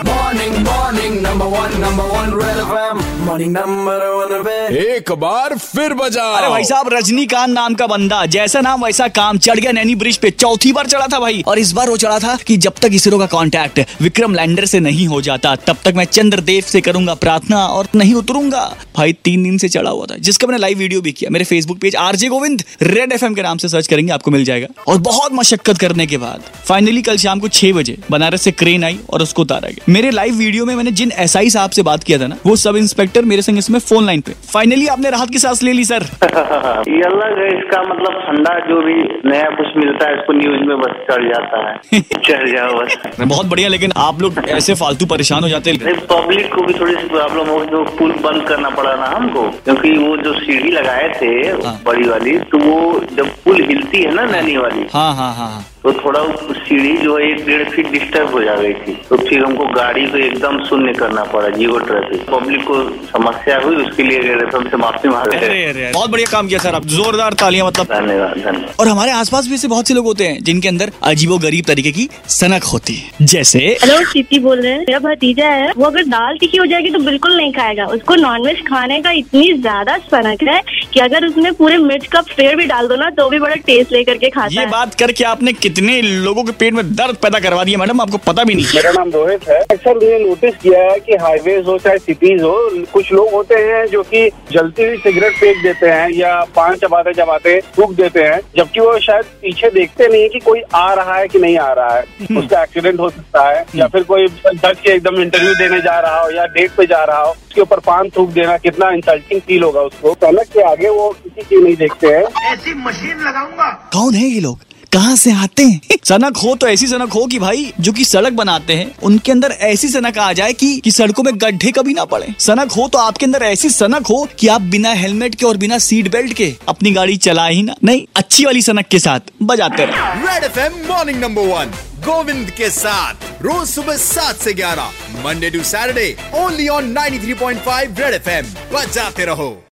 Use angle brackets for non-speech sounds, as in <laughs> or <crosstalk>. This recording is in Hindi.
Morning, morning, number one, number one, Red FM. Morning, number one, एक बार फिर बजा अरे भाई साहब रजनीकांत नाम का बंदा जैसा नाम वैसा काम चढ़ गया नैनी ब्रिज पे चौथी बार चढ़ा था भाई। और इस बार वो चढ़ा था कि जब तक इसरो का कांटेक्ट विक्रम लैंडर से नहीं हो जाता तब तक मैं चंद्रदेव से करूँगा प्रार्थना और नहीं उतरूँगा। भाई तीन दिन से चढ़ा हुआ था जिसका मैंने लाइव वीडियो भी किया। मेरे Facebook page RJ Govind red FM के नाम से सर्च करेंगे आपको मिल जाएगा। और बहुत मशक्कत करने के बाद फाइनली कल शाम को छह बजे बनारस से क्रेन आई और उसको उतारा गया। मेरे लाइव वीडियो में मैंने जिन एस आई साहब से बात किया था ना वो सब इंस्पेक्टर मेरे संग इसमें फ़ोन लाइन पे। फाइनली आपने राहत की सांस ले ली सर <laughs> ये अलग है इसका मतलब ठंडा जो भी नया कुछ मिलता है इसको न्यूज़ में बस चढ़ जाता है। <laughs> चढ़ जाओ बस। बहुत बढ़िया लेकिन आप लोग ऐसे फालतू परेशान हो जाते हैं। पब्लिक को भी थोड़ी सी प्रॉब्लम हो जो पुल बंद करना पड़ा ना हमको क्योंकि वो जो सीढ़ी लगाए थे हाँ। बड़ी वाली तो वो जब पुल हिलती है ना नैनी वाली हाँ हाँ हाँ हाँ। तो थोड़ा सीढ़ी जो है एक डेढ़ फीट डिस्टर्ब हो जा गई थी। तो फिर हमको गाड़ी को एकदम शून्य करना पड़ा जीवो ट्रैफ़िक पब्लिक को समस्या हुई उसके लिए रेफम से माफ़ी मांग रहे। हैं बहुत बढ़िया काम किया सर आप जोरदार तालियाँ मतलब धन्यवाद धन्यवाद। और हमारे आसपास भी ऐसे बहुत से लोग होते हैं जिनके अंदर अजीबो गरीब तरीके की सनक होती है। जैसे हेलो सीपी बोल रहे हैं। मेरा भतीजा है वो अगर दाल तीखी हो जाएगी तो बिल्कुल नहीं खाएगा। उसको नॉनवेज खाने का इतनी ज़्यादा सनक है कि अगर उसमें पूरे मिर्च का फेर भी डाल दो ना तो भी बड़ा टेस्ट लेकर के खाता ये है। बात करके आपने कितने लोगों के पेट में दर्द पैदा करवा दिया मैडम? आपको पता भी नहीं। मेरा नाम रोहित है। अक्सर मैंने नोटिस किया है कि हाईवेज हो चाहे सिटीज़ हो कुछ लोग होते हैं जो कि जलती हुई सिगरेट फेंक देते हैं या पान चबाते चबाते थूक देते हैं जबकि वो शायद पीछे देखते नहीं कि कोई आ रहा है कि नहीं आ रहा है। <laughs> उसका एक्सीडेंट हो सकता है या फिर कोई धक के एकदम इंटरव्यू देने जा रहा हो या डेट पे जा रहा हो उसके ऊपर पान थूक देना कितना इंसल्टिंग फील होगा उसको। सनक के आगे वो किसी की नहीं देखते हैं। ऐसी मशीन लगाऊँगा। कौन है ये लोग? कहाँ से आते हैं? <laughs> सनक हो तो ऐसी सनक हो कि भाई जो कि सड़क बनाते हैं उनके अंदर ऐसी सनक आ जाए कि, कि सड़कों में गड्ढे कभी ना पड़े। सनक हो तो आपके अंदर ऐसी सनक हो कि आप बिना हेलमेट के और बिना सीट बेल्ट के अपनी गाड़ी चलाए ही ना। नहीं अच्छी वाली सनक के साथ बजाते रहे। Red FM morning number one Govind के साथ रोज सुबह सात से ग्यारह Monday to Saturday only on 93.5 red FM. बजाते रहो।